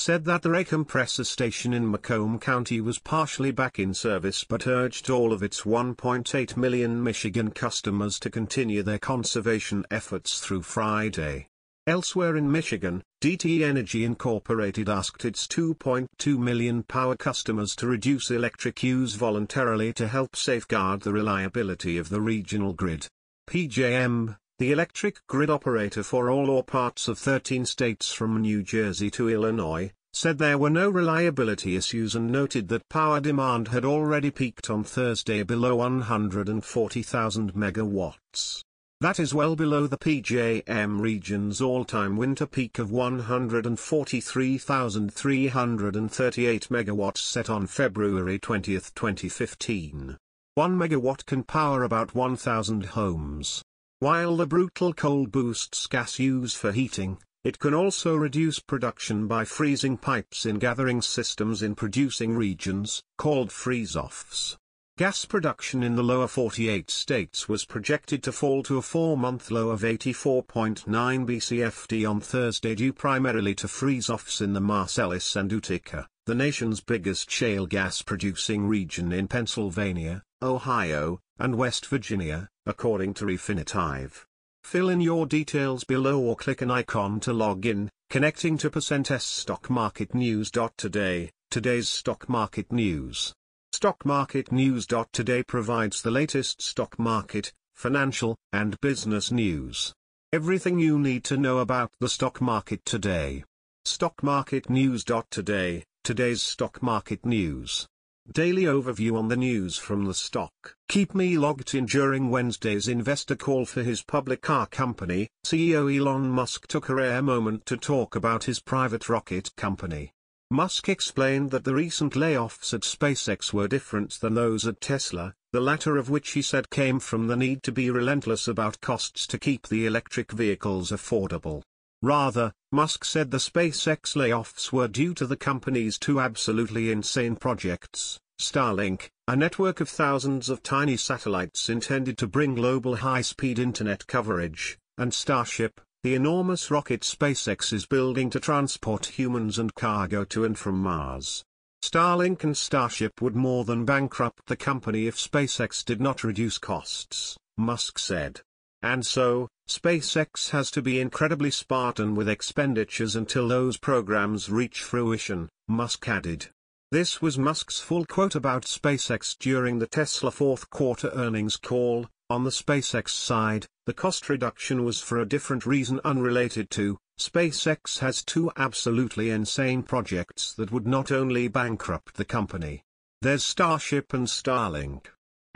said that the Ray compressor station in Macomb County was partially back in service but urged all of its 1.8 million Michigan customers to continue their conservation efforts through Friday. Elsewhere in Michigan, DTE Energy Incorporated asked its 2.2 million power customers to reduce electric use voluntarily to help safeguard the reliability of the regional grid. PJM, the electric grid operator for all or parts of 13 states from New Jersey to Illinois, said there were no reliability issues and noted that power demand had already peaked on Thursday below 140,000 megawatts. That is well below the PJM region's all-time winter peak of 143,338 megawatts set on February 20, 2015. 1 megawatt can power about 1,000 homes. While the brutal cold boosts gas use for heating, it can also reduce production by freezing pipes in gathering systems in producing regions, called freeze-offs. Gas production in the lower 48 states was projected to fall to a four-month low of 84.9 BCFD on Thursday due primarily to freeze-offs in the Marcellus and Utica, the nation's biggest shale gas-producing region in Pennsylvania, Ohio, and West Virginia, according to Refinitiv. Fill in your details below or click an icon to log in, connecting to %S Stock Market News. Today, today's stock market news. Stock Market News. Today provides the latest stock market, financial, and business news. Everything you need to know about the stock market today. Stock Market News. Today, today's stock market news. Daily overview on the news from the stock. Keep me logged in during Wednesday's investor call for his public car company. CEO Elon Musk took a rare moment to talk about his private rocket company. Musk explained that the recent layoffs at SpaceX were different than those at Tesla, the latter of which he said came from the need to be relentless about costs to keep the electric vehicles affordable. Rather, Musk said the SpaceX layoffs were due to the company's two absolutely insane projects, Starlink, a network of thousands of tiny satellites intended to bring global high-speed internet coverage, and Starship, the enormous rocket SpaceX is building to transport humans and cargo to and from Mars. Starlink and Starship would more than bankrupt the company if SpaceX did not reduce costs, Musk said. And so, SpaceX has to be incredibly Spartan with expenditures until those programs reach fruition, Musk added. This was Musk's full quote about SpaceX during the Tesla fourth quarter earnings call, on the SpaceX side, the cost reduction was for a different reason unrelated to, SpaceX has two absolutely insane projects that would not only bankrupt the company. There's Starship and Starlink.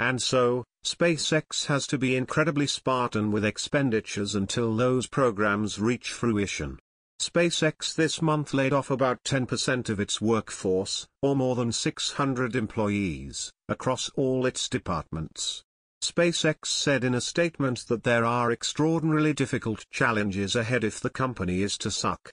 And so, SpaceX has to be incredibly Spartan with expenditures until those programs reach fruition. SpaceX this month laid off about 10% of its workforce, or more than 600 employees, across all its departments. SpaceX said in a statement that there are extraordinarily difficult challenges ahead if the company is to suck.